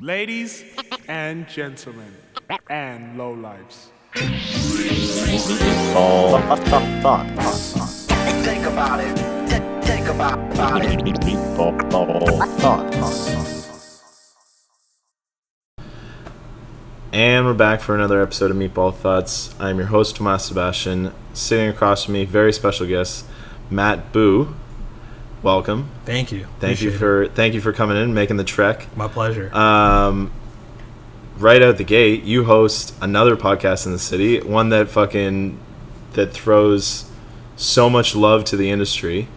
Ladies and gentlemen, and lowlifes. All thought, thought, Think about it. Th- think about, about it. And we're back for another episode of Meatball Thoughts. I'm your host, Tomas Sebastian. Sitting across from me, very special guest, Matt Boo. Welcome. Thank you. Thank you Appreciate for thank you for coming in, making the trek. my pleasure. Um, right out the gate, you host another podcast in the city, one that fucking that throws so much love to the industry,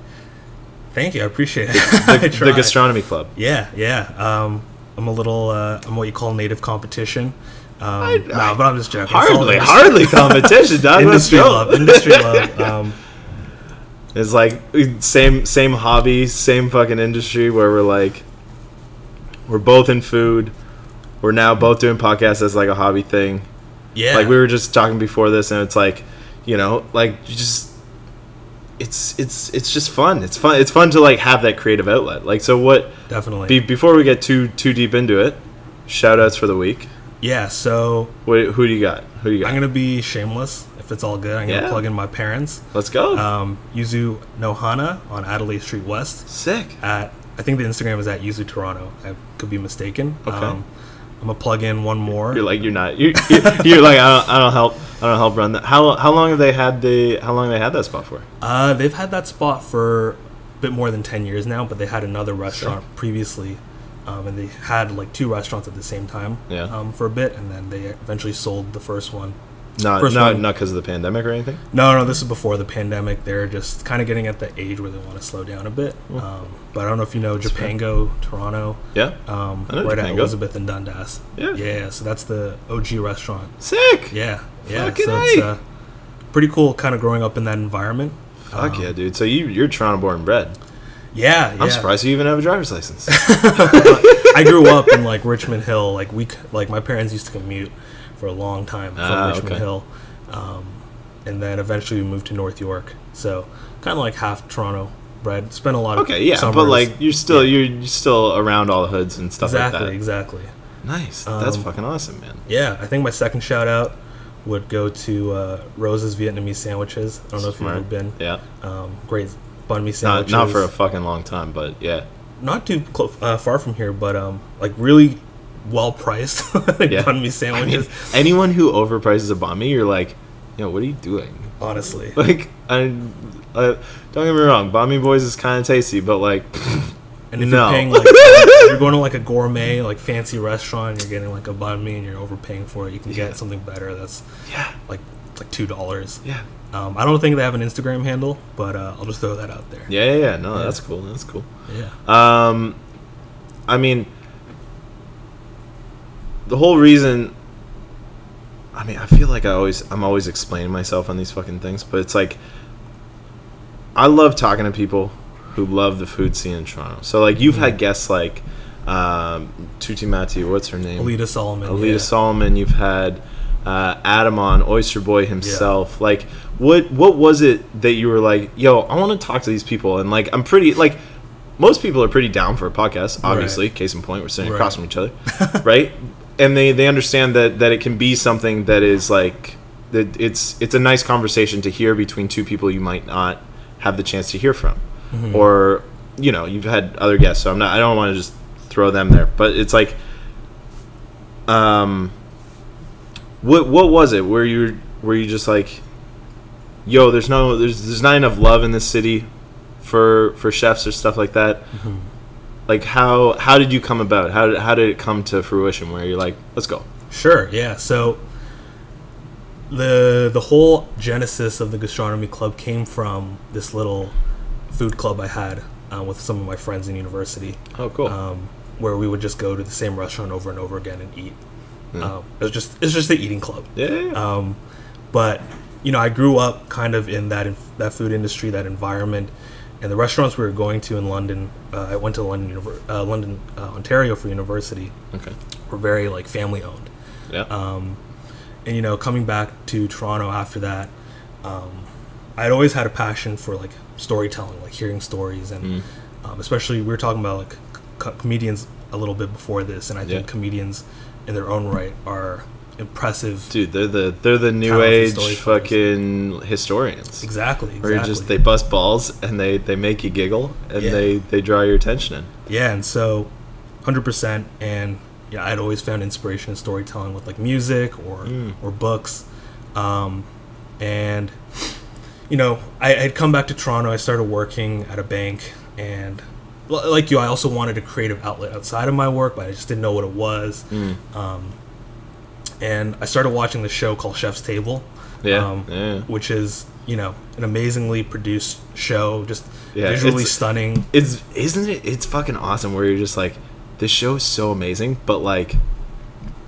Thank you. I appreciate it. I the, the. Gastronomy Club. Yeah, yeah. Um, I'm a little. Uh, I'm what you call native competition. Um, I- no, but I'm just joking. Hardly, hardly competition, Industry love. Industry love. Um, It's like same same hobby, same fucking industry where we're like we're both in food. We're now both doing podcasts as like a hobby thing. yeah. Like we were just talking before this and it's like, you know, like you just it's it's it's just fun. It's fun. It's fun to like have that creative outlet. Like so what definitely. be, before we get too too deep into it, shout outs for the week. yeah. So What, who do you got? Who do you got? I'm gonna be shameless if it's all good. I'm gonna Yeah. plug in my parents. Let's go. Um, Yuzu No Hana on Adelaide Street West. Sick. At I think the Instagram is at Yuzu Toronto. I could be mistaken. Okay. Um, I'm gonna plug in one more. You're like you're not. You're, you're, you're like I don't, I don't help. I don't help run that. How how long have they had the How long have they had that spot for? Uh, they've had that spot for a bit more than 10 years now, but they had another restaurant previously. Um, and they had like two restaurants at the same time Yeah. um, for a bit, and then they eventually sold the first one. Not First not one. not because of the pandemic or anything. No, no, this is before the pandemic. They're just kind of getting at the age where they want to slow down a bit. Um, but I don't know if you know. Japango, Toronto, Yeah. um, I know right at Elizabeth and Dundas. Yeah. yeah. So that's the OG restaurant. Sick. Yeah, yeah. Fucking so it's uh, pretty cool, kind of growing up in that environment. Fuck Um, yeah, dude. So you you're Toronto born and bred. Yeah, I'm yeah. surprised you even have a driver's license. I grew up in like Richmond Hill. Like we, like my parents used to commute for a long time from Ah, Richmond okay. Hill, um, and then eventually we moved to North York. So kind of like half Toronto bred. Spent a lot of okay, yeah, but like you're still you're, you're still around all the hoods and stuff exactly, like that. exactly. Nice. That's Um, fucking awesome, man. Yeah, I think my second shout out would go to uh, Rose's Vietnamese sandwiches. I don't know if Smart. you've ever been. Yeah. Um, great mi Not sandwiches. not for a fucking long time, but yeah. not too uh, far from here, but um, like really well priced like Yeah. banh mi I mean, sandwiches. anyone who overprices a banh mi, you're like, yo, what are you doing? honestly, Like, I, I don't get me wrong, banh mi boys is kind of tasty, but like, And if No. you're paying like you're going to like a gourmet like fancy restaurant, you're getting like a banh mi and you're overpaying for it. You can Yeah. get something better that's yeah, like like two dollars. yeah, Um, I don't think they have an Instagram handle, but uh, I'll just throw that out there. yeah, yeah. yeah. No, Yeah. that's cool. That's cool. Yeah. Um, I mean, the whole reason. I mean, I feel like I always, I'm always explaining myself on these fucking things, but it's like, I love talking to people who love the food scene in Toronto. So, like, you've had guests like um, Tutti Matti, what's her name? Alida Solomon. Alida yeah. Solomon. You've had uh, Adam on Oyster Boy himself. Like, what what was it that you were like, yo, I want to talk to these people, and like, I'm pretty like. Most people are pretty down for a podcast, obviously. Case in point, we're sitting across from each other, right? And they they understand that that it can be something that is like that it's it's a nice conversation to hear between two people you might not have the chance to hear from, Mm-hmm. or you know you've had other guests. So I'm not I don't want to just throw them there, but it's like um what what was it where you were you just like yo there's no there's there's not enough love in this city for for chefs or stuff like that Mm-hmm. Like how how did you come about how did, how did it come to fruition where you're like let's go Sure. Yeah. So the the whole genesis of the gastronomy club came from this little food club I had uh, with some of my friends in university. oh cool um, where we would just go to the same restaurant over and over again and eat. Um, it was just it's just the eating club. yeah. Um, but you know, I grew up kind of in that in, that food industry, that environment, and the restaurants we were going to in London. Uh, I went to London, Univer- uh, London, uh, Ontario for university. okay Were very like family owned. yeah Um, and you know, coming back to Toronto after that, um, I'd always had a passion for like storytelling, like hearing stories, and um, especially we were talking about like co- comedians a little bit before this, and I think Yeah. comedians in their own right are impressive. Dude, they're the they're the new age fucking historians. Exactly. exactly. Where just they bust balls and they they make you giggle and Yeah. they they draw your attention in. Yeah, and so, hundred percent, and yeah, I'd always found inspiration in storytelling with like music or Mm. or books, um, and you know, I had come back to Toronto. I started working at a bank, and like you, I also wanted a creative outlet outside of my work, but I just didn't know what it was. Mm. Um, and I started watching the show called Chef's Table, Yeah, um, yeah. which is you know an amazingly produced show, just Yeah, visually it's- stunning. It's isn't it? It's fucking awesome. Where you're just like, this show is so amazing, but like,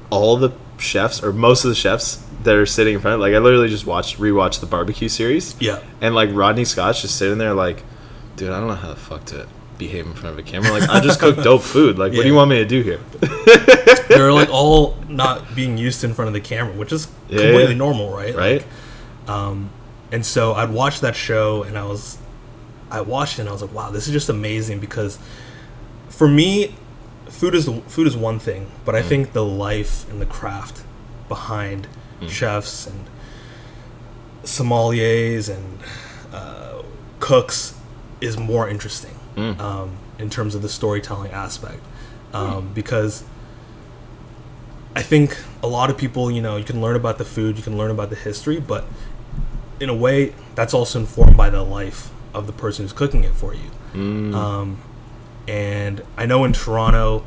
all the chefs or most of the chefs that are sitting in front, of like I literally just watched rewatched the barbecue series, Yeah. and like Rodney Scott's just sitting there like, dude, I don't know how the fuck to behave in front of a camera. Like I just cook dope food. Like what do you want me to do here? they're like all not being used in front of the camera, which is Yeah, completely yeah. normal, right? right? Like, and so I'd watch that show, and I was, I watched it, and I was like, wow, this is just amazing because, for me, food is food is one thing, but I Mm. think the life and the craft behind Mm. chefs and sommeliers and uh, cooks is more interesting Mm. um, in terms of the storytelling aspect um, because I think a lot of people, you know, you can learn about the food, you can learn about the history, but in a way, that's also informed by the life of the person who's cooking it for you. Mm. Um, and I know in Toronto,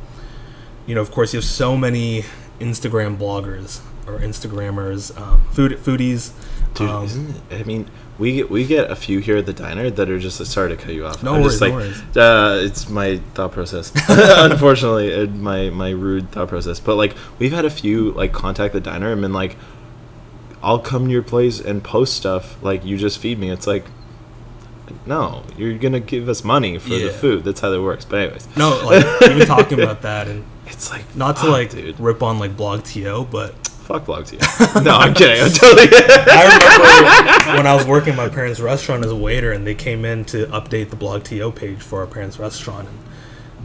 you know, of course, you have so many Instagram bloggers or Instagrammers, um, food foodies. Dude, um, isn't it, I mean, we get we get a few here at the diner that are just sorry to cut you off. No I'm just like, no Uh, it's my thought process. Unfortunately, uh, my my rude thought process. But like, we've had a few like contact the diner and been like, I'll come to your place and post stuff. Like, you just feed me. It's like, no, you're gonna give us money for Yeah. the food. That's how that works. But anyways, no, like we've talking about that, and it's like not to like dude, rip on like blogTO, but fuck blogs you. no, I'm kidding. I'm totally. I remember when I was working at my parents' restaurant as a waiter, and they came in to update the blogTO page for our parents' restaurant. And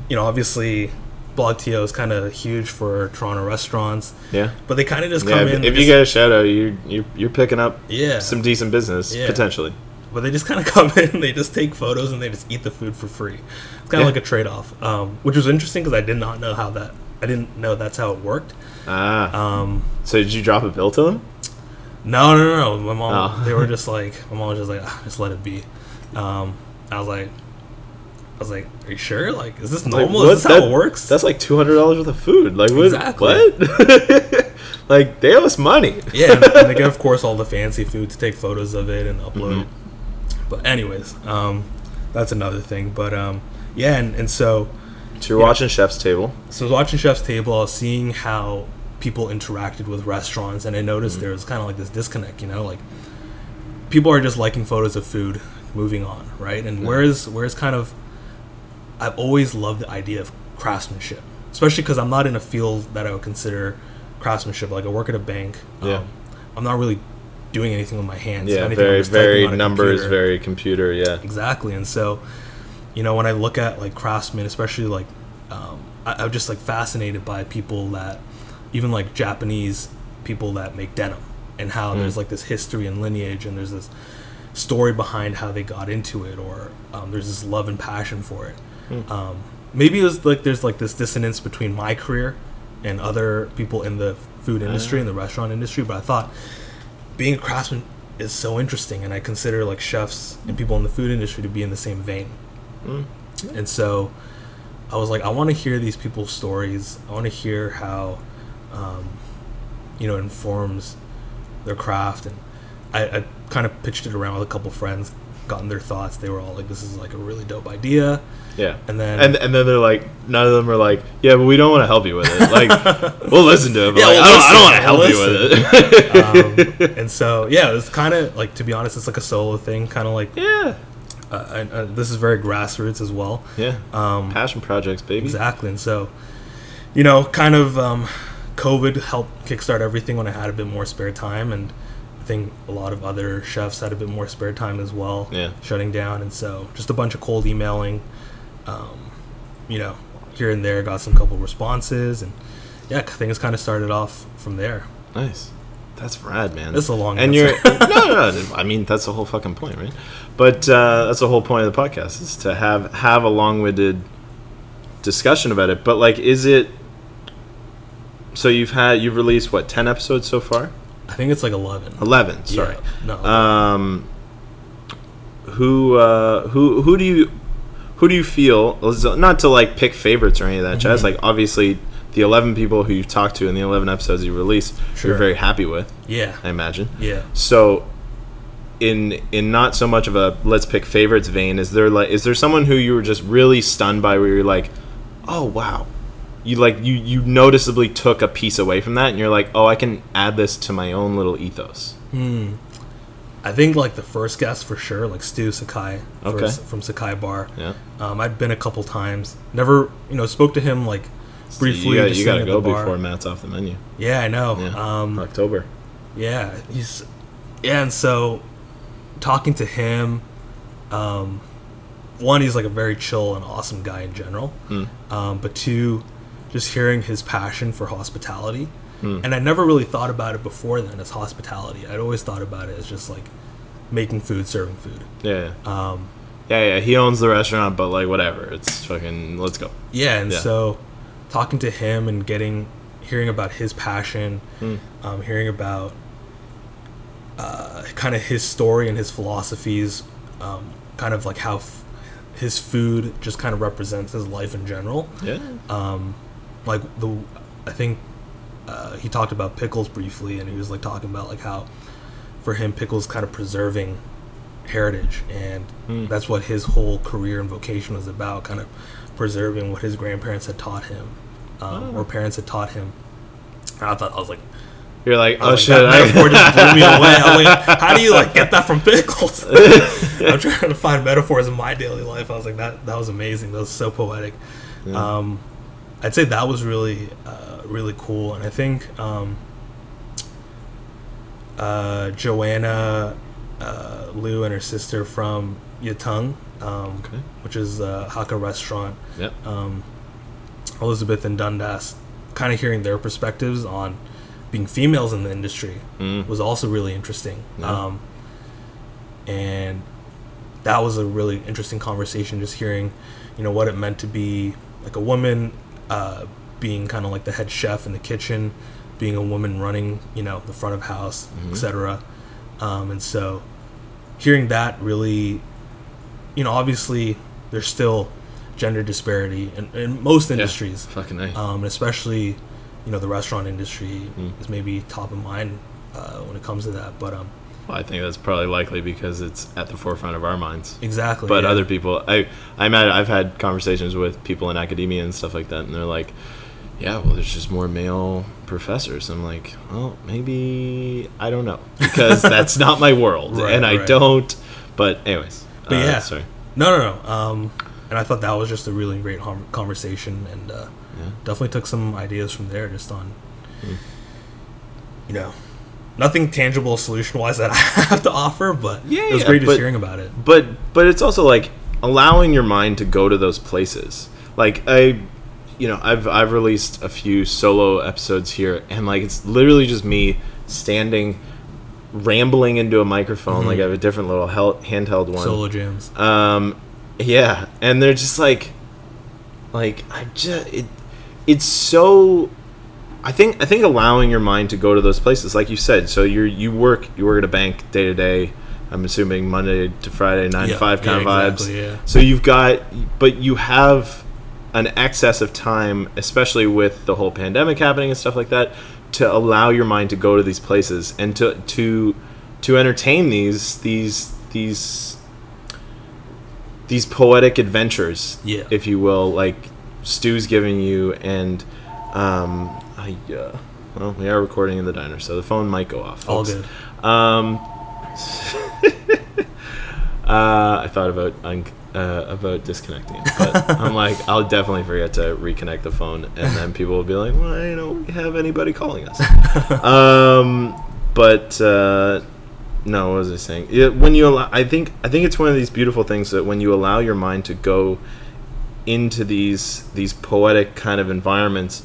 you know, obviously, blogTO is kind of huge for Toronto restaurants, yeah. but they kind of just come if, in. if you get a shout out, you you're, you're picking up Yeah. some decent business Yeah. potentially. but they just kind of come in, they just take photos, and they just eat the food for free. It's kind of Yeah. like a trade off, um, which was interesting because I did not know how that. I didn't know that's how it worked. Ah, Um, so did you drop a bill to them? No, no, no, no. My mom, Oh. they were just like, my mom was just like, ah, just let it be. Um, I was like, I was like, are you sure? Like, is this Like, normal? what? is this how That- it works? That's like two hundred dollars worth of food. Like what? Exactly. What? like they owe us money. yeah, and, and they get, of course, all the fancy food to take photos of it and upload it. Mm-hmm. But anyways, um, that's another thing. But um, yeah, and, and so So you're Yeah. watching Chef's Table. so I was watching Chef's Table, I was seeing how people interacted with restaurants, and I noticed Mm-hmm. there was kind of like this disconnect. You know, like people are just liking photos of food, moving on, right? And whereas whereas kind of, I've always loved the idea of craftsmanship, especially because I'm not in a field that I would consider craftsmanship. Like I work at a bank. Yeah. Um, I'm not really doing anything with my hands. Yeah, very very numbers, computer. very computer. Yeah. Exactly, and so, you know, when I look at like craftsmen, especially like, um, I, I'm just like fascinated by people that, even like Japanese people that make denim, and how there's like this history and lineage, and there's this story behind how they got into it, or um, there's this love and passion for it. Um, maybe it was like there's like this dissonance between my career and other people in the food industry and the restaurant industry, but I thought being a craftsman is so interesting and i consider like chefs and people in the food industry to be in the same vein and so i was like i want to hear these people's stories i want to hear how um, you know it informs their craft and I, I kind of pitched it around with a couple friends gotten their thoughts they were all like this is like a really dope idea Yeah. And then- and and then they're like, none of them are like, yeah, but we don't want to help you with it. Like, we'll listen to it. But Yeah, like, we'll I don't, I don't want to help we'll you with it. um, and so yeah it's kind of like to be honest it's like a solo thing kind of like yeah. Uh, I, I, this is very grassroots as well Yeah. um, Passion projects, baby. Exactly. And so, you know, kind of um, COVID helped kickstart everything when I had a bit more spare time. And I think a lot of other chefs had a bit more spare time as well, Yeah. shutting down. And so, just a bunch of cold emailing, um, you know, here and there, got some couple responses, and yeah, things kind of started off from there. Nice. That's rad, man. That's a long and answer. you're no, no, no. I mean, that's the whole fucking point, right? But uh, that's the whole point of the podcast is to have have a long-winded discussion about it. But like, is it? So you've had you've released what ten episodes so far? I think it's like eleven. Eleven. Sorry. Yeah, no. Um, who uh, who who do you who do you feel not to like pick favorites or any of that jazz? Mm-hmm. Like obviously the eleven people who you've talked to in the eleven episodes you released, Sure. you're very happy with. yeah. I imagine. Yeah. So, in in not so much of a let's pick favorites vein, is there like is there someone who you were just really stunned by, where you're like, oh wow, you like you you noticeably took a piece away from that, and you're like, oh, I can add this to my own little ethos. hmm. I think like the first guest for sure, like Stu Sakai Okay. from Sakai Bar. Yeah. Um, I'd been a couple times. Never, you know, spoke to him like briefly. you, got, gotta go before Matt's off the menu. Yeah, I know. Yeah, Um, October. yeah, he's yeah, and so talking to him, um, one, he's like a very chill and awesome guy in general. Hmm. Um, but two, just hearing his passion for hospitality, Hmm. and I never really thought about it before then as hospitality. I'd always thought about it as just like making food, serving food. Yeah, yeah. Um, yeah, yeah. He owns the restaurant, but like whatever. It's fucking. Let's go. Yeah, and Yeah. so talking to him and getting hearing about his passion, Hmm. um, hearing about uh, kind of his story and his philosophies, um, kind of like how f- his food just kind of represents his life in general. Yeah. Um, like the, I think uh, he talked about pickles briefly, and he was like talking about like how for him pickles kind of preserving heritage, and Hmm. that's what his whole career and vocation was about, kind of preserving what his grandparents had taught him, um, Oh. or parents had taught him. And I thought I was like, You're like, I oh was shit. like, that metaphor I, just blew me away. I'm like, how do you like get that from pickles? I'm trying to find metaphors in my daily life. I was like, that that was amazing. That was so poetic. Um, I'd say that was really uh, really cool, and I think um, uh, Joanna uh, Liu and her sister from Yueh Tung, um, Okay. which is a Hakka restaurant yep. um, Elizabeth and Dundas, kind of hearing their perspectives on being females in the industry Mm. was also really interesting. Yeah. Um, and that was a really interesting conversation, just hearing, you know, what it meant to be like a woman, uh, being kind of like the head chef in the kitchen, being a woman running, you know, the front of house, Mhm. etc. Um, and so, hearing that really, you know, obviously there's still gender disparity in, in most industries, Fucking nice. um, especially you know the restaurant industry Mm. is maybe top of mind uh, when it comes to that. But um, well, I think that's probably likely because it's at the forefront of our minds. exactly. but yeah. other people i i'm at, i've had conversations with people in academia and stuff like that and they're like yeah well there's just more male professors i'm like well maybe i don't know because that's not my world Right, and i right. don't but anyways But uh, yeah. sorry no, no, no. Um, and I thought that was just a really great conversation, and uh, Yeah. definitely took some ideas from there, just on Hmm. you know. Nothing tangible solution wise that I have to offer, but Yeah, it was yeah, great just but- hearing about it. but but it's also like allowing your mind to go to those places like i you know i've i've released a few solo episodes here and like it's literally just me standing rambling into a microphone like i have a different little hel- handheld one Solo jams. um yeah and they're just like like i just it it's so i think i think allowing your mind to go to those places like you said so you're you work you work at a bank day to day i'm assuming monday to friday nine to five kind yeah, of exactly, vibes yeah. so you've got but you have an excess of time especially with the whole pandemic happening and stuff like that to allow your mind to go to these places and to to to entertain these these these these poetic adventures, Yeah. if you will, like Stu's giving you, and um, I, uh, well, we are recording in the diner, so the phone might go off. All good. Um, uh, I thought about un- uh, about disconnecting it, but I'm like, I'll definitely forget to reconnect the phone, and then people will be like, "Well, I don't we have anybody calling us." um, but uh, no, what was I saying? Yeah, when you allow, I think I think it's one of these beautiful things that when you allow your mind to go into these these poetic kind of environments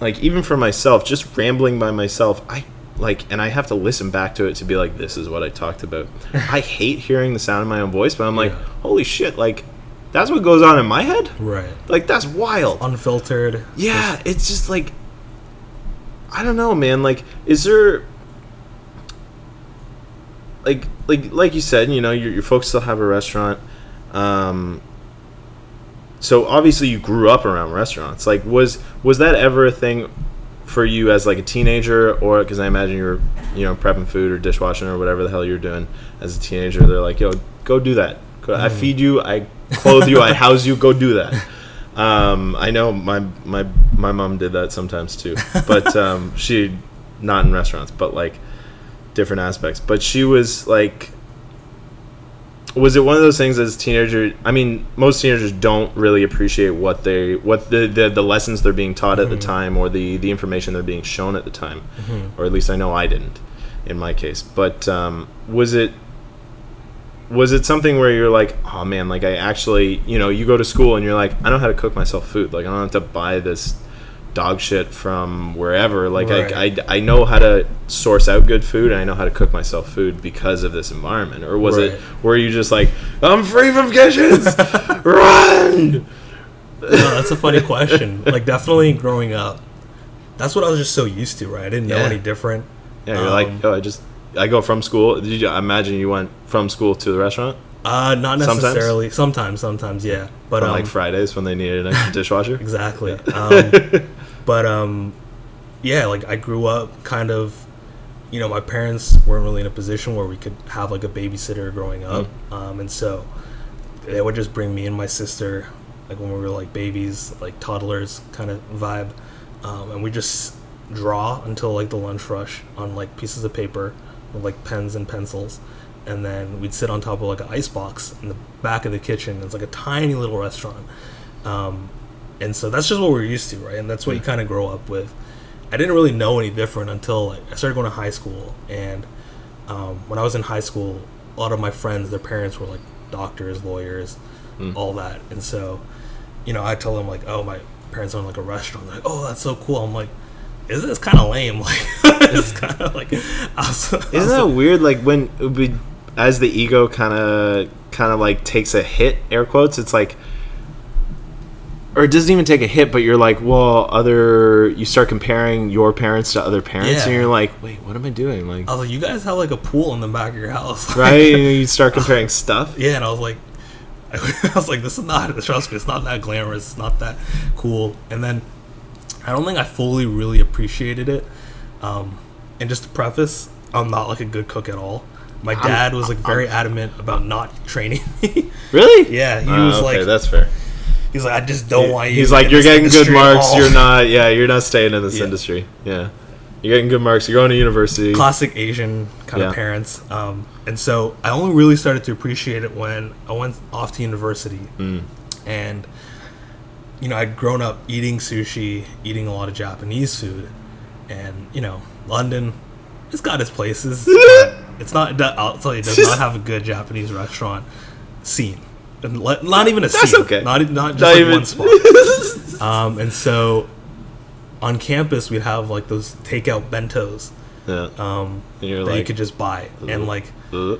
like even for myself just rambling by myself i like and i have to listen back to it to be like this is what i talked about i hate hearing the sound of my own voice but i'm like Yeah. holy shit like that's what goes on in my head Right. like that's wild Unfiltered. yeah it's just like i don't know man like is there like like like you said you know your, your folks still have a restaurant um so obviously you grew up around restaurants. Like was was that ever a thing for you as like a teenager? Or because i imagine you're you know prepping food or dishwashing or whatever the hell you're doing as a teenager. They're like yo go do that. I feed you i clothe you i house you go do that. Um, i know my my my mom did that sometimes too. But um, she not in restaurants but like different aspects. But she was like was it one of those things as a teenager i mean most teenagers don't really appreciate what they what the the, the lessons they're being taught at the time or the the information they're being shown at the time. Or at least i know i didn't in my case. But um, was it was it something where you're like oh man like i actually you know you go to school and you're like i know how to cook myself food. Like i don't have to buy this dog shit from wherever like I, Right. I i know how to source out good food and i know how to cook myself food because of this environment or was it were you just like i'm free from kitchens run No, that's a funny question. Like definitely growing up, that's what I was just so used to, right? I didn't know Yeah. any different. yeah you're like Um, oh i just i go from school did you I imagine you went from school to the restaurant Uh, not necessarily. Sometimes, sometimes, yeah. But um, like fridays when they needed an extra dishwasher exactly. Um, but um, yeah, like I grew up kind of. You know, my parents weren't really in a position where we could have like a babysitter growing up, um, and so they would just bring me and my sister, like when we were like babies, like toddlers kind of vibe, um, and we just draw until like the lunch rush on like pieces of paper with like pens and pencils, and then we'd sit on top of like an ice box in the back of the kitchen. It's like a tiny little restaurant, um, and so that's just what we're used to, right? And that's what you kind of grow up with. I didn't really know any different until like, I started going to high school, and um, when I was in high school, a lot of my friends, their parents were like doctors, lawyers, all that, and so, you know, I tell them like, oh, my parents own like a restaurant. They're like, oh, that's so cool. I'm like, is this kind of lame? Like, it's kind of like, was, Isn't that weird? Like when we, as the ego kind of kind of like takes a hit, air quotes. It's like, or it doesn't even take a hit, but you're like, well, other. You start comparing your parents to other parents, and you're like, wait, what am I doing? Like, I was like, you guys have like a pool in the back of your house, right? You start comparing stuff. Yeah, and I was like, I was like, this is not. Trust me, it's not that glamorous. It's not that cool. And then I don't think I fully really appreciated it. Um, and just to preface, I'm not like a good cook at all. My dad was like very adamant about not training me. Really? yeah, he Ah, was okay, like, that's fair. He's like, I just don't want you. He's like, you're getting good marks. You're not. Yeah, you're not staying in this Yeah. industry. Yeah, you're getting good marks. You're going to university. classic Asian kind Yeah. of parents. Um, and so I only really started to appreciate it when I went off to university. Mm. And, you know, I'd grown up eating sushi, eating a lot of Japanese food. And, you know, London, it's got its places. it's not, I'll tell you, it does not have a good Japanese restaurant scene. And le- not even a That's scene. okay. Not, not just Not like even- one spot. Um, and so on campus, we'd have like those takeout bentos yeah. um, And you're that you like, could just buy. And like, "Uh,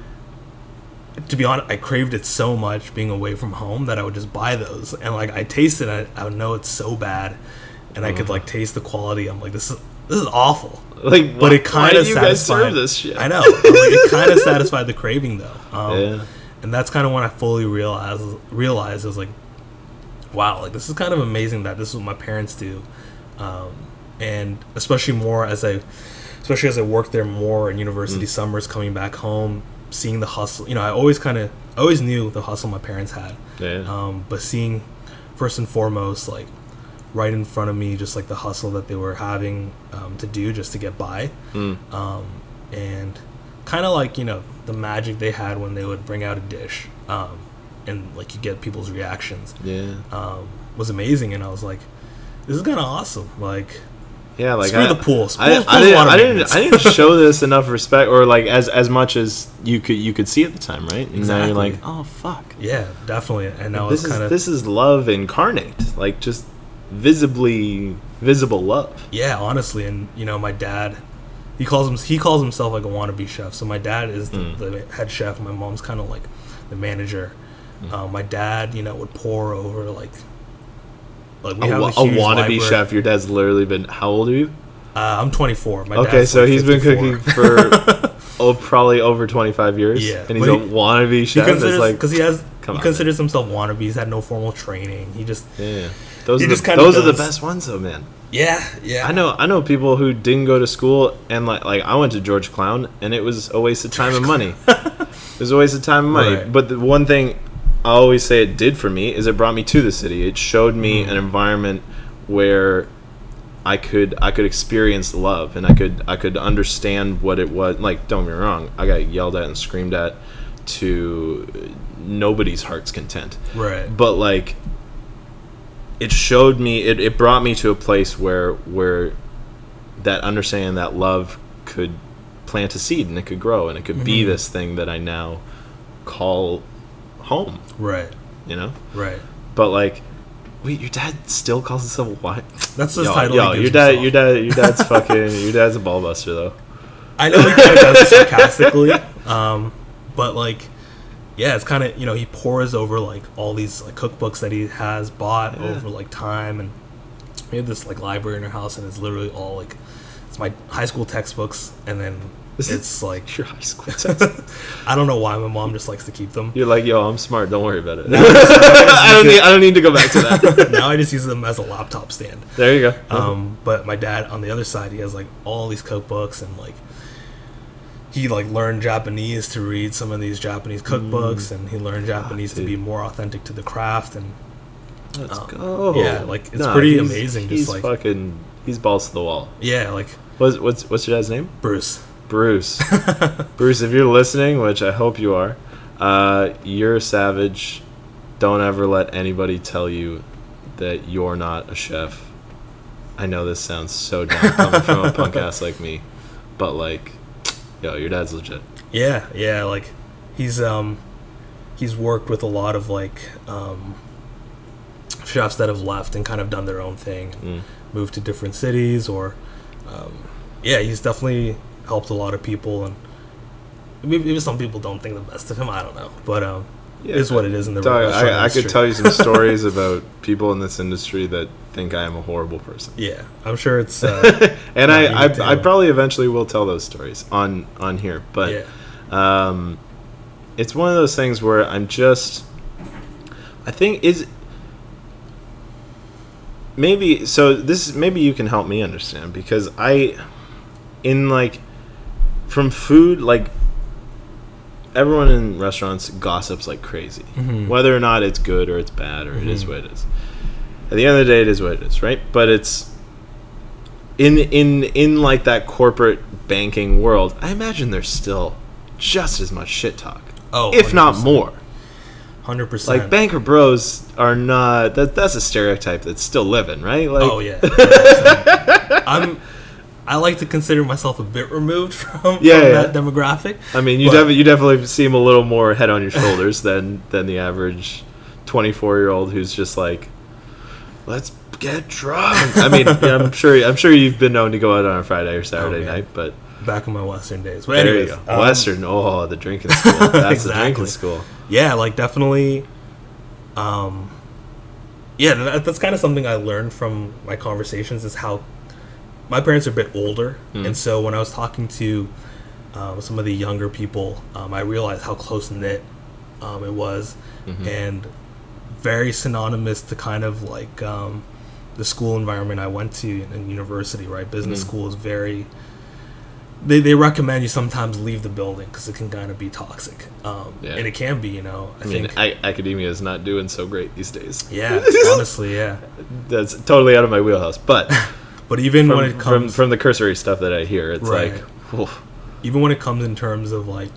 to be honest, I craved it so much being away from home that I would just buy those. And like, I tasted it, I would know it's so bad, and I Uh-huh. could like taste the quality. I'm like, this is this is awful. like, But it kind of satisfied. serve this shit? I know. Like, it kind of satisfied the craving though. Um, Yeah. And that's kind of when I fully realized realized I was like, wow, like this is kind of amazing that this is what my parents do, um, and especially more as I, especially as I worked there more in university Mm. summers, coming back home, seeing the hustle. You know, I always kind of, I always knew the hustle my parents had, Yeah. um, but seeing first and foremost like right in front of me just like the hustle that they were having um, to do just to get by Mm. um, and kind of like you know the magic they had when they would bring out a dish um, and like you get people's reactions Yeah. um, was amazing and i was like this is kind of awesome like Yeah, like Screw I, the pool. I, Pool's- I didn't, I didn't. I didn't show this enough respect, or like as as much as you could you could see at the time, right? And now you're Exactly. like, oh fuck, Yeah, definitely. And now this it's is kind of this is love incarnate, like just visibly visible love. yeah, honestly. And you know, my dad, he calls him he calls himself like a wannabe chef. So my dad is the, Mm. the head chef. My mom's kind of like the manager. Mm. My dad, you know, would pour over like like we A, have a, a wannabe library. chef. Your dad's literally been. How old are you? Uh, I'm 24. My Okay, so like he's been cooking for oh probably over 25 years. Yeah, and he's but a wannabe chef. It's considers like because he has he on, considers himself wannabe. He's had no formal training. He just yeah, those He are the, those are the best ones though, man. Yeah yeah. I know I know people who didn't go to school and like like I went to George Brown and it was a waste of time and money. it was a waste of time and money. Right. But the one thing I always say it did for me is it brought me to the city. It showed me Mm-hmm. an environment where I could I could experience love and I could I could understand what it was like don't get me wrong I got yelled at and screamed at to nobody's heart's content Right. but like it showed me it, it brought me to a place where where that understanding that love could plant a seed and it could grow and it could be Mm-hmm. this thing that I now call home Right. you know Right. but like wait your dad still calls himself what That's the yo, title. yo, your dad himself. your dad your dad's fucking your dad's a ball buster though I know he kind of does it sarcastically, um, but like, yeah, it's kind of you know he pours over like all these like cookbooks that he has bought over like time, and we have this like library in our house, and it's literally all like it's my high school textbooks, and then it's like your high school. I don't know why my mom just likes to keep them. you're like yo I'm smart don't worry about it I don't need I don't need to go back to that now I just use them as a laptop stand. there you go Um, but my dad on the other side, he has like all these cookbooks and like he like learned Japanese to read some of these Japanese cookbooks, and he learned Japanese to be more authentic to the craft. And Let's Um, go. yeah, like, it's pretty he's- amazing, just, He's like- fucking. He's balls to the wall. yeah, like What's what's what's your dad's name? Bruce. Bruce. Bruce, if you're listening, which I hope you are, uh, you're a savage. Don't ever let anybody tell you that you're not a chef. I know this sounds so dumb coming from a punk ass like me, but like, yo, your dad's legit. Yeah, yeah, like he's um he's worked with a lot of like um chefs that have left and kind of done their own thing, Mm. moved to different cities, or um, yeah, he's definitely helped a lot of people, and maybe, maybe some people don't think the best of him. I don't know, but um, it is what it is in the Dog, restaurant I, I could tell you some stories about people in this industry that think I am a horrible person. Yeah, I'm sure it's uh, and I, I. I probably eventually will tell those stories on on here, but yeah, um, it's one of those things where I'm just, I think is maybe so. This maybe you can help me understand because I, in like, from food like. Everyone in restaurants gossips like crazy, Mhm. whether or not it's good or it's bad or it is Mhm. what it is. At the end of the day, it is what it is, right? But it's in in in like that corporate banking world. I imagine there's still just as much shit talk, oh, if not more. hundred percent. Like banker bros are not. That that's a stereotype that's still living, right? Like, Oh yeah, I'm. I like to consider myself a bit removed from, Yeah, from yeah. that demographic. I mean, you definitely you definitely seem a little more head on your shoulders than than the average twenty four year old who's just like, let's get drunk. I mean, yeah, I'm sure I'm sure you've been known to go out on a Friday or Saturday yeah. night, but Back in my Western days. But there anyways, you go. um, Western, oh, the drinking school. That's the drinking school. yeah, like definitely. Um, yeah, that, that's kind of something I learned from my conversations is how my parents are a bit older, Mm. and so when I was talking to um, some of the younger people, um, I realized how close knit um, it was, Mm-hmm. and very synonymous to kind of like um, the school environment I went to in, in university. Right, business Mm. school is very. They, they recommend you sometimes leave the building because it can kind of be toxic, um, Yeah. and it can be. You know, I, I mean. I, academia is not doing so great these days. yeah, honestly, yeah. That's totally out of my wheelhouse. But But even from, when it comes, from the cursory stuff that I hear, it's Right. like, even when it comes in terms of like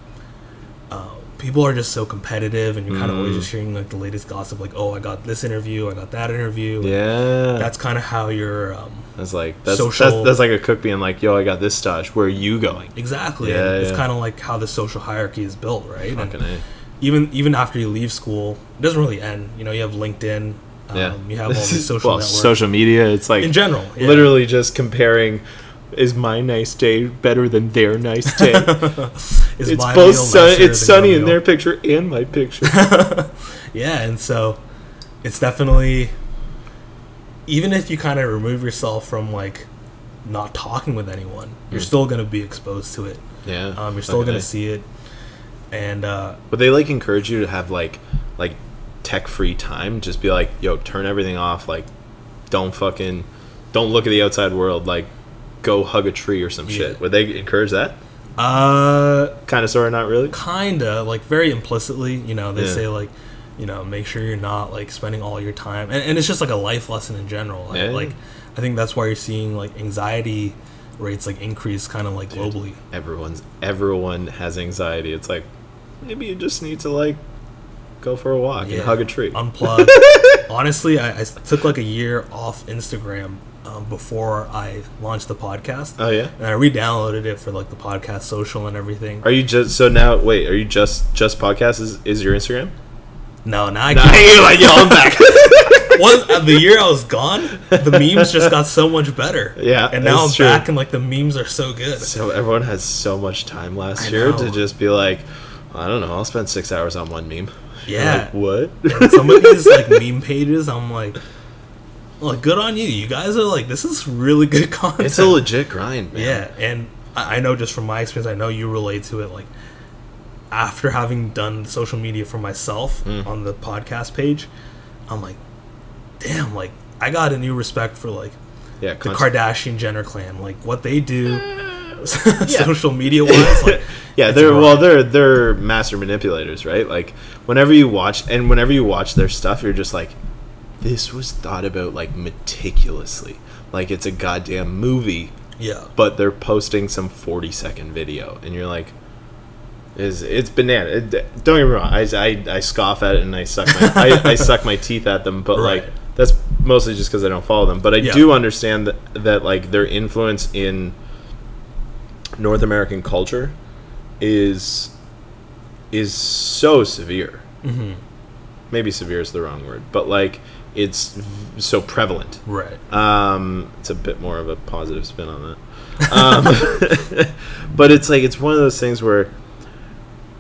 uh, people are just so competitive, and you're kind of always Mm. just hearing like the latest gossip, like, oh, I got this interview, I got that interview. Yeah. That's kind of how you're. Um, That's like that's, Social- that's that's like a cook being like, "Yo, I got this stash. Where are you going?" exactly. Yeah, and It's kind of like how the social hierarchy is built, right? Fucking even even after you leave school, it doesn't really end. You know, you have LinkedIn. Um, Yeah. You have all these social well, networks. social media. It's like in general. yeah. literally just comparing. Is my nice day better than their nice day? Is it's my both meal sun- it's sunny in their picture and my picture. Yeah, and so it's definitely even if you kind of remove yourself from like not talking with anyone, you're Mm. still gonna be exposed to it. yeah, Um, you're still fucking gonna see it, and uh, But they like encourage you to have like like tech free time. Just be like, yo, turn everything off. Like, don't fucking don't look at the outside world. Like, go hug a tree or some Yeah. shit. Would they encourage that? uh, Kind of, sort of, not really. kinda like very implicitly, you know, they Yeah. say like, you know, make sure you're not like spending all your time, and, and it's just like a life lesson in general. Like, Yeah. like I think that's why you're seeing like anxiety rates like increase kind of like globally. Everyone's everyone has anxiety. It's like maybe you just need to like go for a walk and hug a tree. Unplug. Honestly, I, I took like a year off Instagram um, before I launched the podcast. oh yeah. and I re-downloaded it for like the podcast social and everything. Are you just so now? Wait, are you just just podcast? Is is your Instagram? No, now I Nah, can't. like, yo, I'm back. One, uh, the year I was gone, the memes just got so much better. Yeah, and now I'm true. back, and like the memes are so good. so everyone has so much time last I year to just be like, I don't know, I'll spend six hours on one meme. You're Yeah. like, what? Some of these like meme pages, I'm like, like good on you. You guys are like, this is really good content. it's a legit grind, man. Yeah, and I I know just from my experience, I know you relate to it. Like after having done social media for myself Mm. on the podcast page, I'm like, damn, like I got a new respect for like yeah. the Kardashian Jenner clan, like what they do, social media wise. Like, yeah, they're well, they're they're master manipulators, right? Like whenever you watch and whenever you watch their stuff, you're just like, this was thought about like meticulously, like it's a goddamn movie. yeah, but they're posting some 40 second video and you're like is it's banana it, don't get me wrong I, I, I scoff at it and I suck my I, I suck my teeth at them but like that's mostly just because I don't follow them but I Yeah. do understand that, that like their influence in North American culture is is so severe hmm maybe severe is the wrong word but like it's v- so prevalent right. um, it's a bit more of a positive spin on that. Um, but it's like it's one of those things where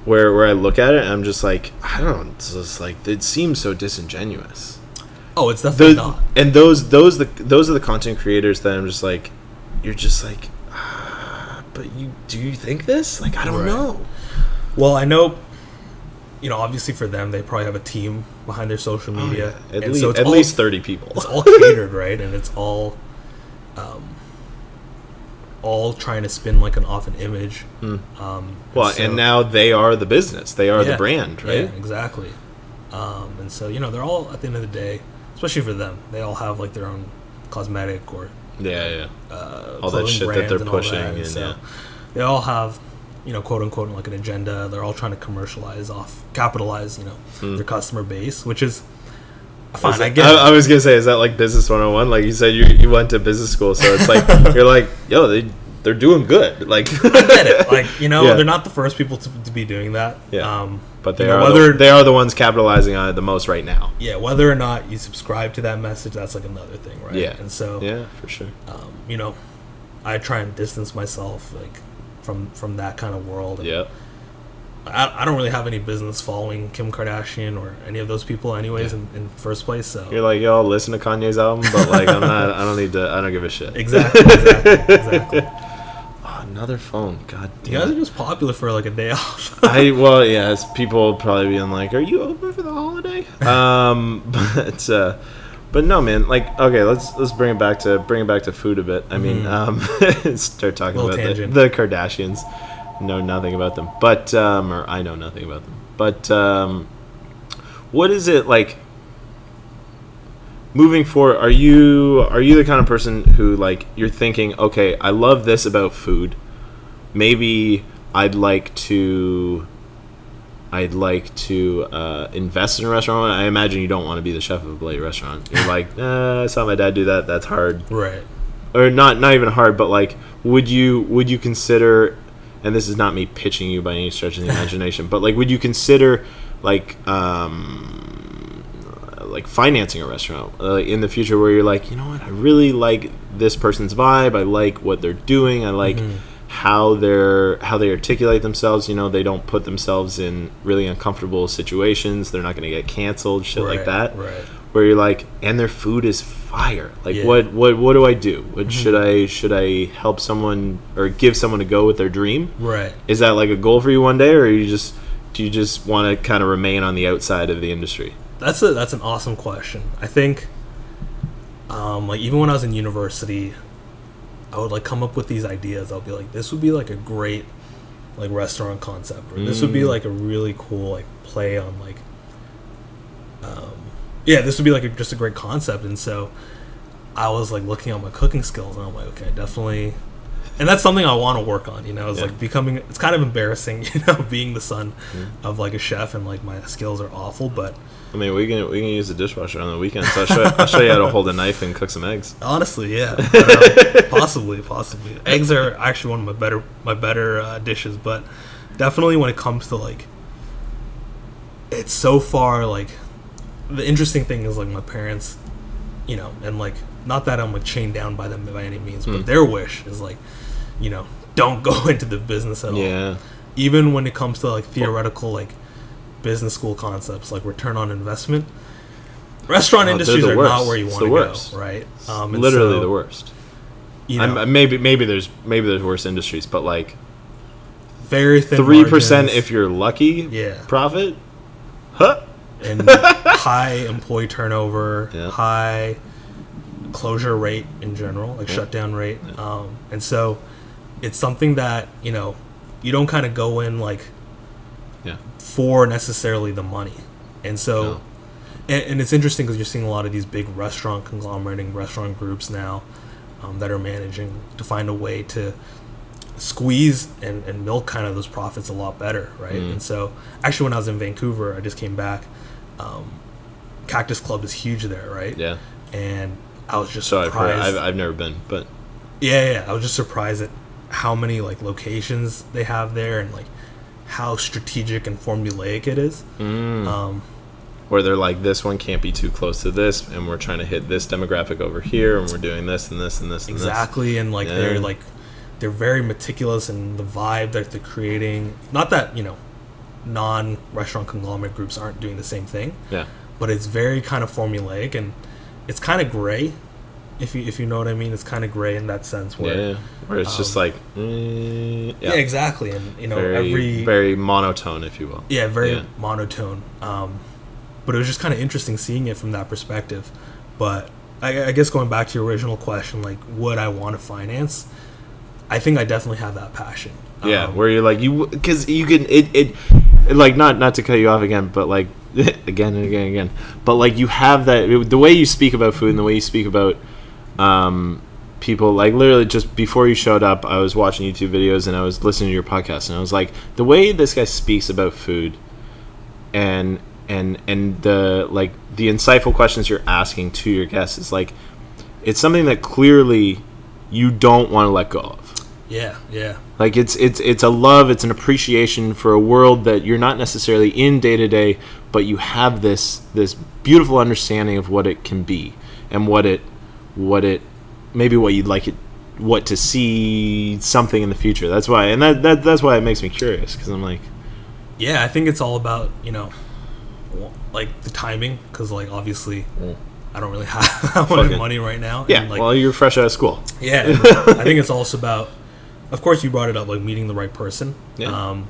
where where I look at it and I'm just like I don't know, it's just like it seems so disingenuous. Oh, it's definitely Those, not. and those those the those are the content creators that I'm just like you're just like but you do you think this? Like I don't Right. know. Well, I know, you know, obviously for them, they probably have a team behind their social Oh, media, yeah. At, and least, so at all, least 30 people. it's all catered, right? And it's all, um, all trying to spin like an off an image. Um, Hmm. well, so- and now they are the business. They are Yeah, the brand, right? Yeah, exactly. Um, and so you know, they're all at the end of the day, especially for them, they all have like their own cosmetic or Yeah, yeah. uh, All that shit that they're pushing that, and, so yeah. they all have you know quote unquote like an agenda they're all trying to commercialize off capitalize you know their customer base which is fine Is i that- get I, I was gonna say, is that like business 101? Like you said, you, you went to business school, so it's like you're like, yo, they they're doing good. Like, I get it like you know Yeah. they're not the first people to, to be doing that Yeah. um but they you know, are whether the, they are the ones capitalizing on it the most right now. yeah whether or not you subscribe to that message that's like another thing right Yeah, and so yeah, for sure. um, you know i try and distance myself like from from that kind of world Yeah, I, I don't really have any business following Kim Kardashian or any of those people, anyways, in, in first place. So you're like, yo, listen to Kanye's album, but like, I'm not. I don't need to. I don't give a shit. exactly, exactly, exactly. Another phone. God damn. You guys are just popular for like a day off. I well, yes, people probably being like, "Are you open for the holiday?" Um, but uh, but no, man. Like, okay, let's let's bring it back to bring it back to food a bit. I mean, um, start talking about the, the Kardashians. Know nothing about them, but um, or I know nothing about them. But um, what is it like? Moving forward, are you are you the kind of person who like you're thinking, okay, I love this about food. Maybe I'd like to I'd like to uh, invest in a restaurant. I imagine you don't want to be the chef of a Blade restaurant. You're like, uh, I saw my dad do that. That's hard Right. or not not even hard, but like, would you would you consider? And this is not me pitching you by any stretch of the imagination, but like, would you consider like um, like financing a restaurant uh, in the future where you're like, you know what, I really like this person's vibe. I like what they're doing. I like how they're how they articulate themselves. You know, they don't put themselves in really uncomfortable situations. They're not going to get canceled, shit like that right. where you're like, and their food is fire. Like, Yeah. what, what, what do I do? What should I, should I help someone or give someone a go with their dream? Right. Is that like a goal for you one day, or you just, do you just want to kind of remain on the outside of the industry? That's a that's an awesome question. I think, um, like even when I was in university, I would like come up with these ideas. I'll be like, this would be like a great like restaurant concept, or this would be like a really cool like play on like, um, yeah, this would be like a, just a great concept. And so, I was like looking at my cooking skills, and I'm like, okay, definitely. And that's something I want to work on. You know, it's Yeah. like becoming. It's kind of embarrassing, you know, being the son of like a chef, and like my skills are awful, but. I mean, we can, we can use the dishwasher on the weekends. I'll show, I'll show you how to hold a knife and cook some eggs. Honestly, yeah, uh, possibly, possibly. Eggs are actually one of my better my better uh, dishes, but definitely when it comes to like, it's so far like, the interesting thing is like my parents, you know, and like not that I'm like chained down by them by any means, Hmm. but their wish is like, you know, don't go into the business at all. Yeah. Even when it comes to like theoretical like business school concepts like return on investment. Restaurant Oh, industries the are not where you want to go, right? Um, Literally so, the worst. You know, I'm, maybe, maybe there's, maybe there's worse industries, but like very thin. three percent if you're lucky. Yeah. Profit. Huh. and high employee turnover, Yeah. high closure rate in general, like shutdown rate. Um, and so it's something that you know you don't kind of go in like Yeah. for necessarily the money, and so. No. And, and it's interesting because you're seeing a lot of these big restaurant conglomerating restaurant groups now um, that are managing to find a way to squeeze and, and milk kind of those profits a lot better, right? Mm. And so, actually, when I was in Vancouver, I just came back. Um, Cactus Club is huge there, right? Yeah. And I was just So I've heard. surprised. I've, I've never been, but yeah, yeah, I was just surprised at how many like locations they have there and like how strategic and formulaic it is. Mm. Um, where they're like, this one can't be too close to this, and we're trying to hit this demographic over here, and we're doing this and this and this and exactly and like Yeah. they're like they're very meticulous in the vibe that they're creating not that you know non restaurant conglomerate groups aren't doing the same thing. Yeah. but it's very kind of formulaic and it's kind of gray if you if you know what i mean it's kind of gray in that sense where Yeah. Where it's just like, mm, yeah. yeah, exactly and you know very, every very monotone, if you will. yeah very Yeah. monotone um, but it was just kind of interesting seeing it from that perspective but I, I guess going back to your original question like would i want to finance i think i definitely have that passion Yeah, Um, where you're like you because you can it, it like not not to cut you off again, but like again and again and again, but like you have that the way you speak about food and the way you speak about um people like literally just before you showed up, I was watching YouTube videos and I was listening to your podcast and I was like the way this guy speaks about food and and and the like the insightful questions you're asking to your guests is like it's something that clearly you don't want to let go of. yeah yeah Like it's it's it's a love, it's an appreciation for a world that you're not necessarily in day to day, but you have this this beautiful understanding of what it can be and what it what it maybe what you'd like it what to see something in the future. That's why and that, that that's why it makes me curious because I'm like yeah i think it's all about you know like the timing because like obviously i don't really have that much Fucking- money right now yeah, and, like well you're fresh out of school. Yeah, I think it's also about. Of course, you brought it up, like meeting the right person. Yeah. Um,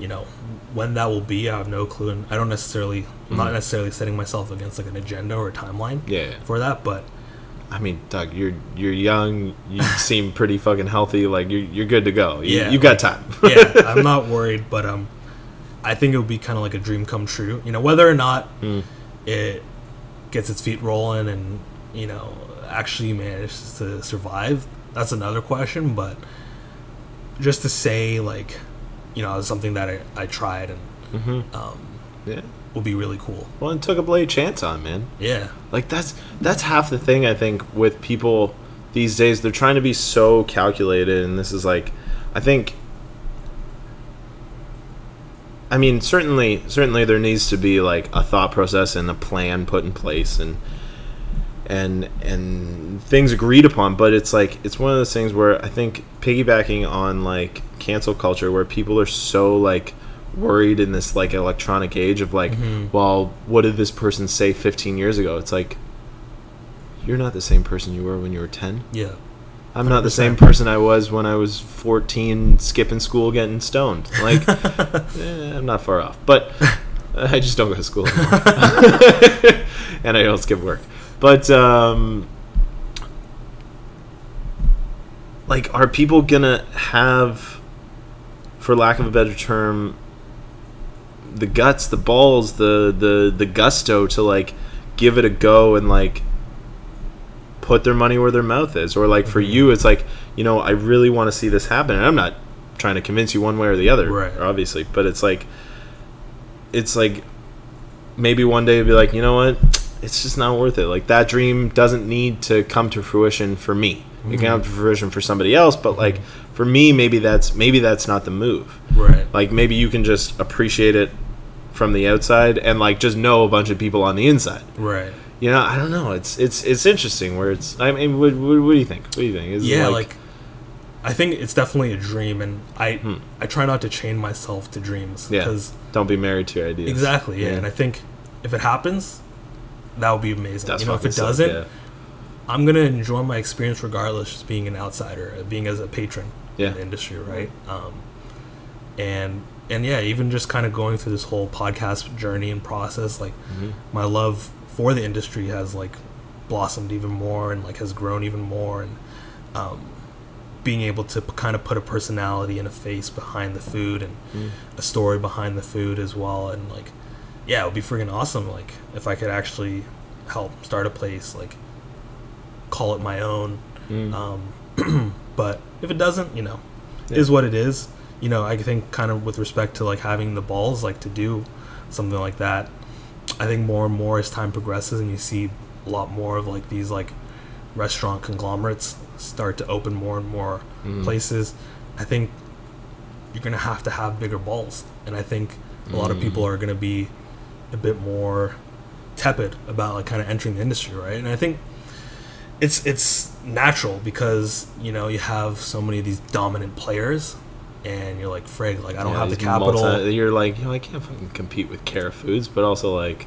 you know, when that will be, I have no clue, and I don't necessarily, I'm not necessarily setting myself against like an agenda or a timeline. Mm-hmm. Yeah. For that, but I mean, Doug, you're you're young. You seem pretty fucking healthy. Like you're you're good to go. You, Yeah, you got time. yeah, I'm not worried. But um, I think it would be kind of like a dream come true. You know, whether or not Mm. it gets its feet rolling and you know actually manages to survive, that's another question. But just to say, like, you know, it's something that I, I tried and Yeah. Would be really cool. Well, and took a blade chance on, man. Yeah, Like that's that's half the thing I think with people these days. They're trying to be so calculated, and this is like, I think. I mean, certainly, certainly, there needs to be like a thought process and a plan put in place, and and and things agreed upon. But it's like it's one of those things where I think piggybacking on like cancel culture, where people are so like worried in this like electronic age of like, well, what did this person say 15 years ago? It's like you're not the same person you were when you were 10. yeah, I'm not the same person I was when I was 14, skipping school, getting stoned. Like, eh, I'm not far off, but I just don't go to school anymore, and I don't skip work. But um, like, are people gonna have, for lack of a better term, the guts, the balls, the the the gusto to like give it a go and like put their money where their mouth is. Or like for Mm-hmm. you it's like you know i really want to see this happen and i'm not trying to convince you one way or the other Right. obviously but it's like it's like maybe one day you'll be like you know what? It's just not worth it. Like that dream doesn't need to come to fruition for me. It can come to fruition for somebody else but like for me maybe that's maybe that's not the move. Right. like maybe you can just appreciate it from the outside and like just know a bunch of people on the inside Right. you know, I don't know. It's it's it's interesting. Where it's. I mean, what, what, what do you think? What do you think? Is yeah, like, I think it's definitely a dream, and I Hmm. I try not to chain myself to dreams yeah. because Don't be married to your ideas. exactly yeah. and I think if it happens, that would be amazing. That's you know, if it sick, doesn't, yeah. I'm gonna enjoy my experience regardless, just being an outsider, being as a patron Yeah. in the industry, right? Um, and and yeah, even just kind of going through this whole podcast journey and process, like Mm-hmm. my love for the industry has like blossomed even more and like has grown even more, and um, being able to p- kind of put a personality and a face behind the food and Mm. a story behind the food as well, and like yeah, it would be freaking awesome, like if I could actually help start a place, like call it my own. Mm. Um, but if it doesn't, you know, Yeah. is what it is. You know, I think kind of with respect to like having the balls, like to do something like that. I think more and more as time progresses and you see a lot more of like these like restaurant conglomerates start to open more and more Mm. places. I think you're gonna have to have bigger balls, and I think a lot of people Mm. are gonna be a bit more tepid about like kind of entering the industry, right? And I think it's it's natural because you know you have so many of these dominant players, and you're like, frig, like I don't Yeah, have the capital. multi- you're like, you know, I can't fucking compete with Cara Foods, but also like,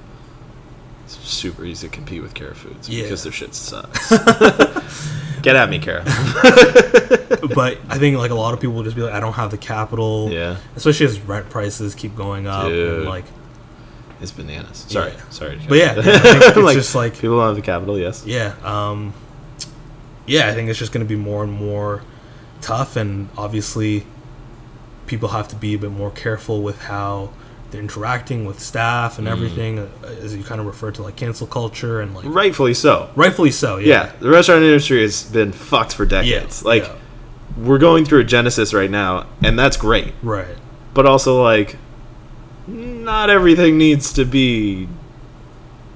it's super easy to compete with Cara Foods Yeah. because their shit sucks. Get at me, Cara. but I think like a lot of people will just be like, I don't have the capital. yeah, Especially as rent prices keep going up, Dude. and like, it's bananas. Sorry, Yeah. sorry. but yeah, yeah, it's Like, just like people don't have the capital. Yes. yeah um yeah i think it's just going to be more and more tough and obviously people have to be a bit more careful with how they're interacting with staff and everything uh, as you kind of refer to like cancel culture and like Rightfully so. rightfully so yeah Yeah, the restaurant industry has been fucked for decades. Yeah, like, yeah. we're going through a genesis right now, and that's great. right But also, like, not everything needs to be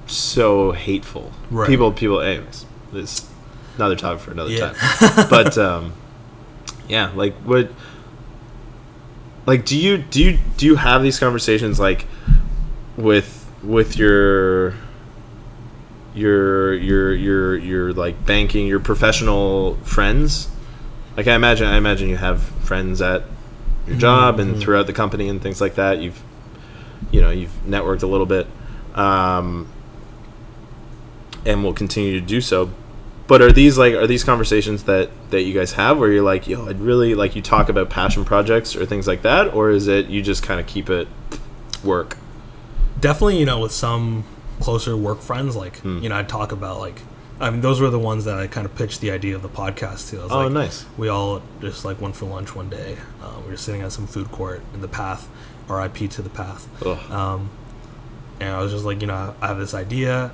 so hateful. Right. People, people. Anyways, this another topic for another time. but um, yeah, like what? Like, do you do you do you have these conversations like with with your your your your your like banking your professional friends? Like i imagine i imagine you have friends at your job and throughout the company and things like that. You've you know you've networked a little bit um, and will continue to do so but are these like are these conversations that that you guys have where you're like yo i'd really like you talk about passion projects or things like that or is it you just kind of keep it work? Definitely you know with some closer work friends like Hmm. you know i'd talk about like i mean those were the ones that i kind of pitched the idea of the podcast to. I was Oh, like, nice. we all just like went for lunch one day. Uh, we were sitting at some food court in the path rip to the path. Um, and i was just like you know i have this idea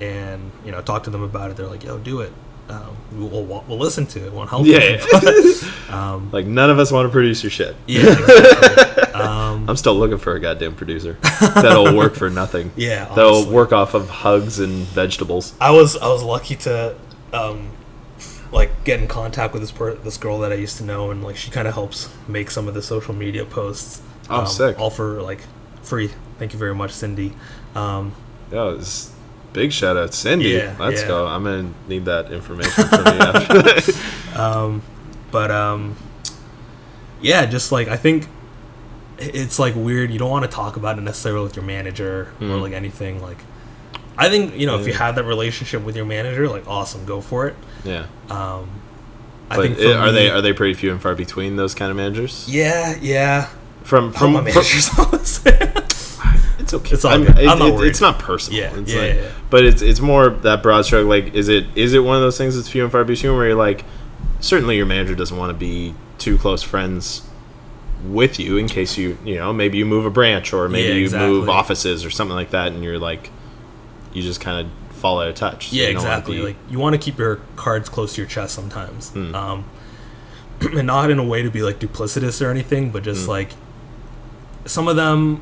and you know talk to them about it they're like yo do it um, we'll, we'll, we'll listen to it won't help Yeah, you. like none of us want to produce your shit yeah exactly. um, I'm still looking for a goddamn producer that'll work for nothing. Yeah, that'll honestly. work off of hugs and vegetables. I was I was lucky to um like get in contact with this per- this girl that I used to know and like she kind of helps make some of the social media posts. Oh, um, sick. All for like free. Thank you very much, Cindy. Um, Yeah, big shout out, Cindy. Yeah, Let's yeah. go. I'm gonna need that information from you after that. but um yeah, just like I think it's like weird. You don't want to talk about it necessarily with your manager or Mm. like anything like I think, you know, if you have that relationship with your manager, like awesome, go for it. Yeah, Um I but think i- for are they are they pretty few and far between those kind of managers? Yeah, yeah. From From from, my from manager's office. it's okay. It's I'm- it- I'm not it- it's not personal. Yeah, it's yeah, like, yeah, yeah. But it's it's more that broad stroke. Like, is it is it one of those things that's few and far between where you're like, certainly your manager doesn't want to be too close friends with you in case you you know maybe you move a branch or maybe Yeah, you move offices or something like that, and you're like, you just kind of fall out of touch. So Yeah, you exactly. Like you want to keep your cards close to your chest sometimes, Hmm. um, and not in a way to be like duplicitous or anything, but just like some of them,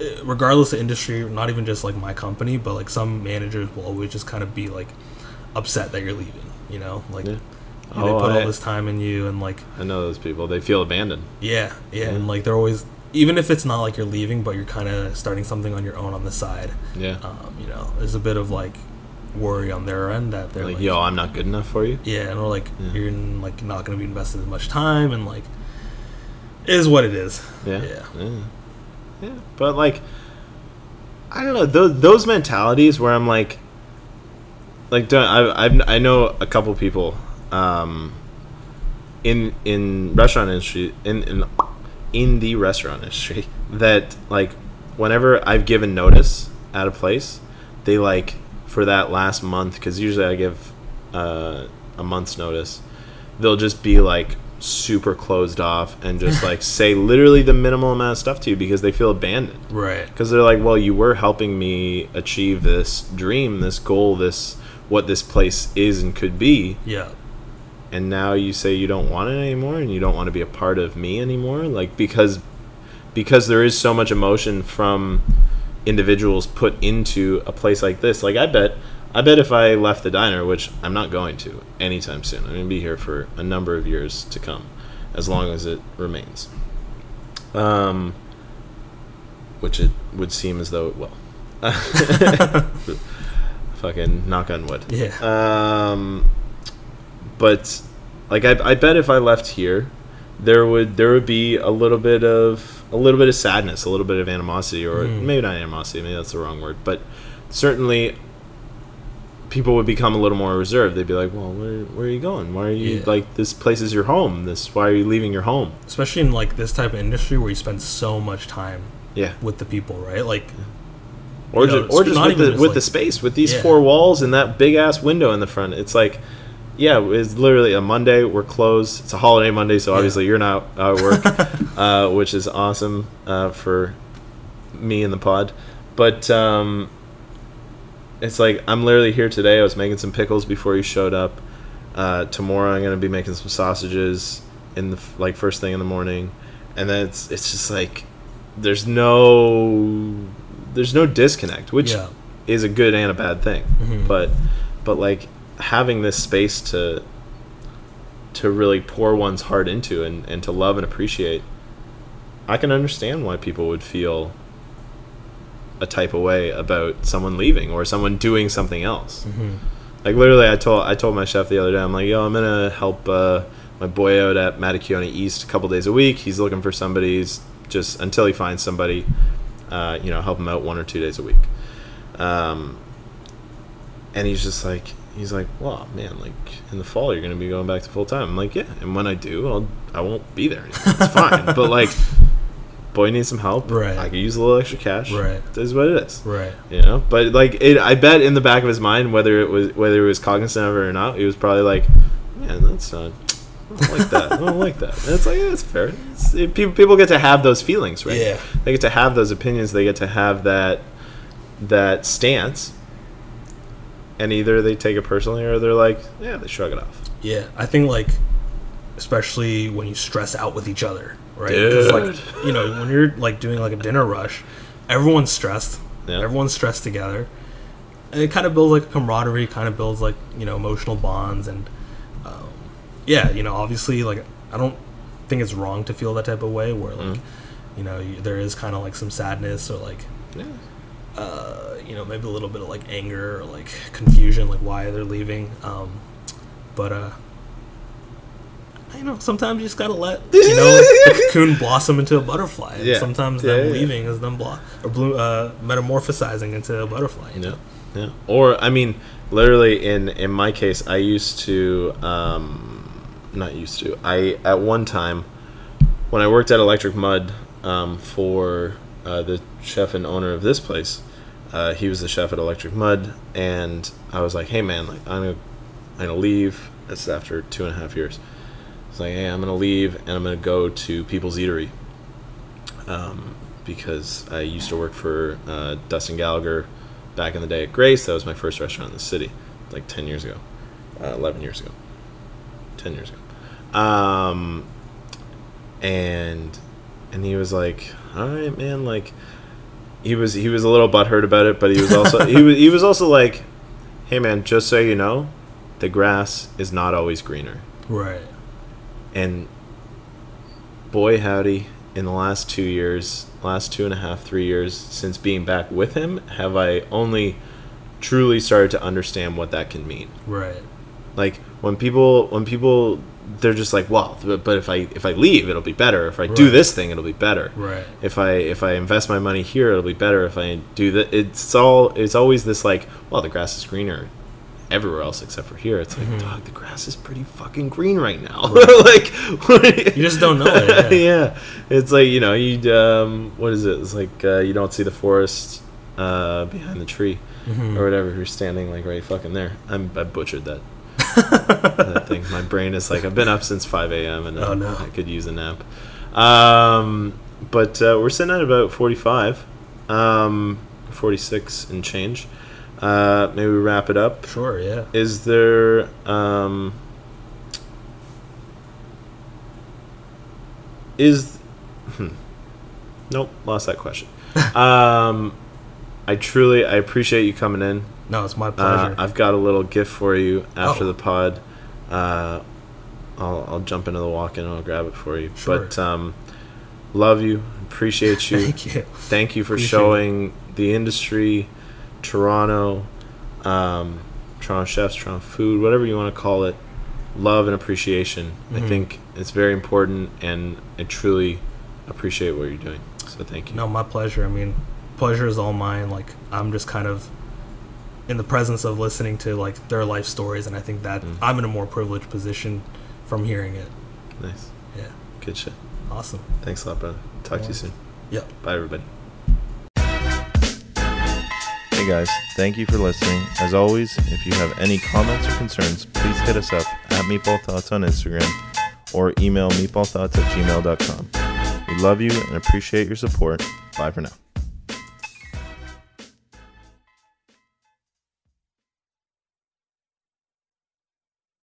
eh, regardless of industry, not even just like my company, but like some managers will always just kind of be like upset that you're leaving. You know, like Yeah. you know, they Oh, put I- all this time in you, and like I know those people. They feel abandoned. yeah, yeah, and like they're always. Even if it's not like you're leaving, but you're kind of starting something on your own on the side, Yeah. um, you know, there's a bit of like worry on their end that they're like, like, yo, I'm not good enough for you. yeah, and we're like, you're like not going to be invested as much time, and like, it is what it is. Yeah. Yeah. Yeah. Yeah. But like I don't know, those those mentalities where I'm like like I I've, I know a couple people um in in restaurant industry in in in the restaurant industry that like whenever I've given notice at a place, they like for that last month cuz usually I give uh, a month's notice they'll just be like super closed off and just like say literally the minimal amount of stuff to you because they feel abandoned Right. because they're like well you were helping me achieve this dream this goal this what this place is and could be Yeah. and now you say you don't want it anymore and you don't want to be a part of me anymore like because because there is so much emotion from individuals put into a place like this like i bet i bet if i left the diner which i'm not going to anytime soon i'm going to be here for a number of years to come as long as it remains um which it would seem as though it will fucking knock on wood Yeah. um, but like I, I bet if I left here, there would there would be a little bit of a little bit of sadness, a little bit of animosity, or Mm. maybe not animosity, maybe that's the wrong word, but certainly people would become a little more reserved. They'd be like, "Well, where, where are you going? Why are you Yeah. like this place is your home? This why are you leaving your home?" Especially in like this type of industry where you spend so much time Yeah, with the people, right? Like, or You know, just, or just with the just with like- the space with these Yeah. four walls and that big ass window in the front. It's like, yeah, it's literally a Monday. We're closed. It's a holiday Monday, so Yeah. obviously you're not out at work, uh, which is awesome uh, for me and the pod. But um, it's like I'm literally here today. I was making some pickles before you showed up. Uh, tomorrow I'm gonna be making some sausages in the like first thing in the morning, and then it's it's just like there's no there's no disconnect, which Yeah. is a good and a bad thing. Mhm. But but like having this space to to really pour one's heart into and, and to love and appreciate, I can understand why people would feel a type of way about someone leaving or someone doing something else. mhm. Like literally, I told I told my chef the other day, I'm like, yo, I'm gonna help uh, my boy out at Mattachioni East a couple days a week. He's looking for somebody. He's just until he finds somebody, uh, you know, help him out one or two days a week. Um, and he's just like, he's like, well, man, like in the fall you're gonna be going back to full time. I'm like, yeah, and when I do, I'll I won't be there. Anymore. It's fine, but like, boy needs some help. Right. I could use a little extra cash. Right. Is what it is Right. you know but like it i bet in the back of his mind whether it was whether it was cognizant of it or not he was probably like man that's not I don't like that. I don't like that. And it's like yeah, it's fair. It's, it, people people get to have those feelings, right? Yeah. They get to have those opinions. They get to have that that stance, and either they take it personally or they're like, yeah, they shrug it off. Yeah, I think like, especially when you stress out with each other, right? Because like you know when you're like doing like a dinner rush, everyone's stressed. Yeah. Everyone's stressed together. And it kind of builds like a camaraderie, kind of builds like you know emotional bonds, and um, yeah, you know obviously like I don't think it's wrong to feel that type of way where like Mm-hmm. you know you, there is kind of like some sadness or like Yeah. uh, you know maybe a little bit of like anger or like confusion like why they're leaving um, but uh you know sometimes you just gotta let you know the cocoon blossom into a butterfly and Yeah. sometimes Yeah, them yeah. leaving is them blo- or blue uh metamorphosizing into a butterfly you Yeah, know? yeah. Or I mean, literally in in my case, I used to, um, not used to. I at one time, when I worked at Electric Mud um, for uh, the chef and owner of this place, uh, he was the chef at Electric Mud, and I was like, "Hey man, like I'm gonna, I'm gonna leave." This is after two and a half years. It's like, "Hey, I'm gonna leave, and I'm gonna go to People's Eatery." um, because I used to work for uh, Dustin Gallagher back in the day at Grace. That was my first restaurant in the city, like 10 years ago, uh, 11 years ago, 10 years ago. Um, and and he was like, "All right, man." Like he was he was a little butthurt about it, but he was also he was he was also like, "Hey, man, just so you know, the grass is not always greener." right And boy, howdy, in the last two years, last two and a half, three years since being back with him, have I only truly started to understand what that can mean. right Like when people, when people, they're just like, well, but but if I if I leave, it'll be better. If I do this thing, it'll be better. right If I if I invest my money here, it'll be better. If I do that, it's all it's always this like, well, the grass is greener everywhere else except for here. It's like, Mm-hmm. dog, the grass is pretty fucking green right now. like, you just don't know it yeah. yeah, it's like you know you um, what is it? It's like uh, you don't see the forest uh, behind the tree Mm-hmm. or whatever. You're standing like right fucking there. I'm I butchered that. that thing. My brain is like I've been up since 5 a.m. and Oh, uh, no. I could use a nap. Um, but uh, we're sitting at about 45, um, 46 and change. Uh, maybe we wrap it up. sure yeah Is there um is hmm, nope, lost that question. um I truly I appreciate you coming in. no it's my Uh, pleasure I've got a little gift for you after Oh. the pod. Uh I'll I'll jump into the walk-in and I'll grab it for you. Sure. But um love you, appreciate you. thank you Thank you for Appreciate showing the industry, Toronto, um, Toronto chefs, Toronto food, whatever you want to call it, love and appreciation. I Mhm. think it's very important, and I truly appreciate what you're doing. So thank you. No, my pleasure. I mean, pleasure is all mine. Like I'm just kind of in the presence of listening to like their life stories, and I think that Mm. I'm in a more privileged position from hearing it. Nice, Yeah, good shit. awesome. Thanks a lot, brother. Talk to you soon. Yep. Bye, everybody. Guys, thank you for listening. As always, if you have any comments or concerns, please hit us up at Meatball Thoughts on Instagram or email meatballthoughts at gmail.com. We love you and appreciate your support. Bye for now.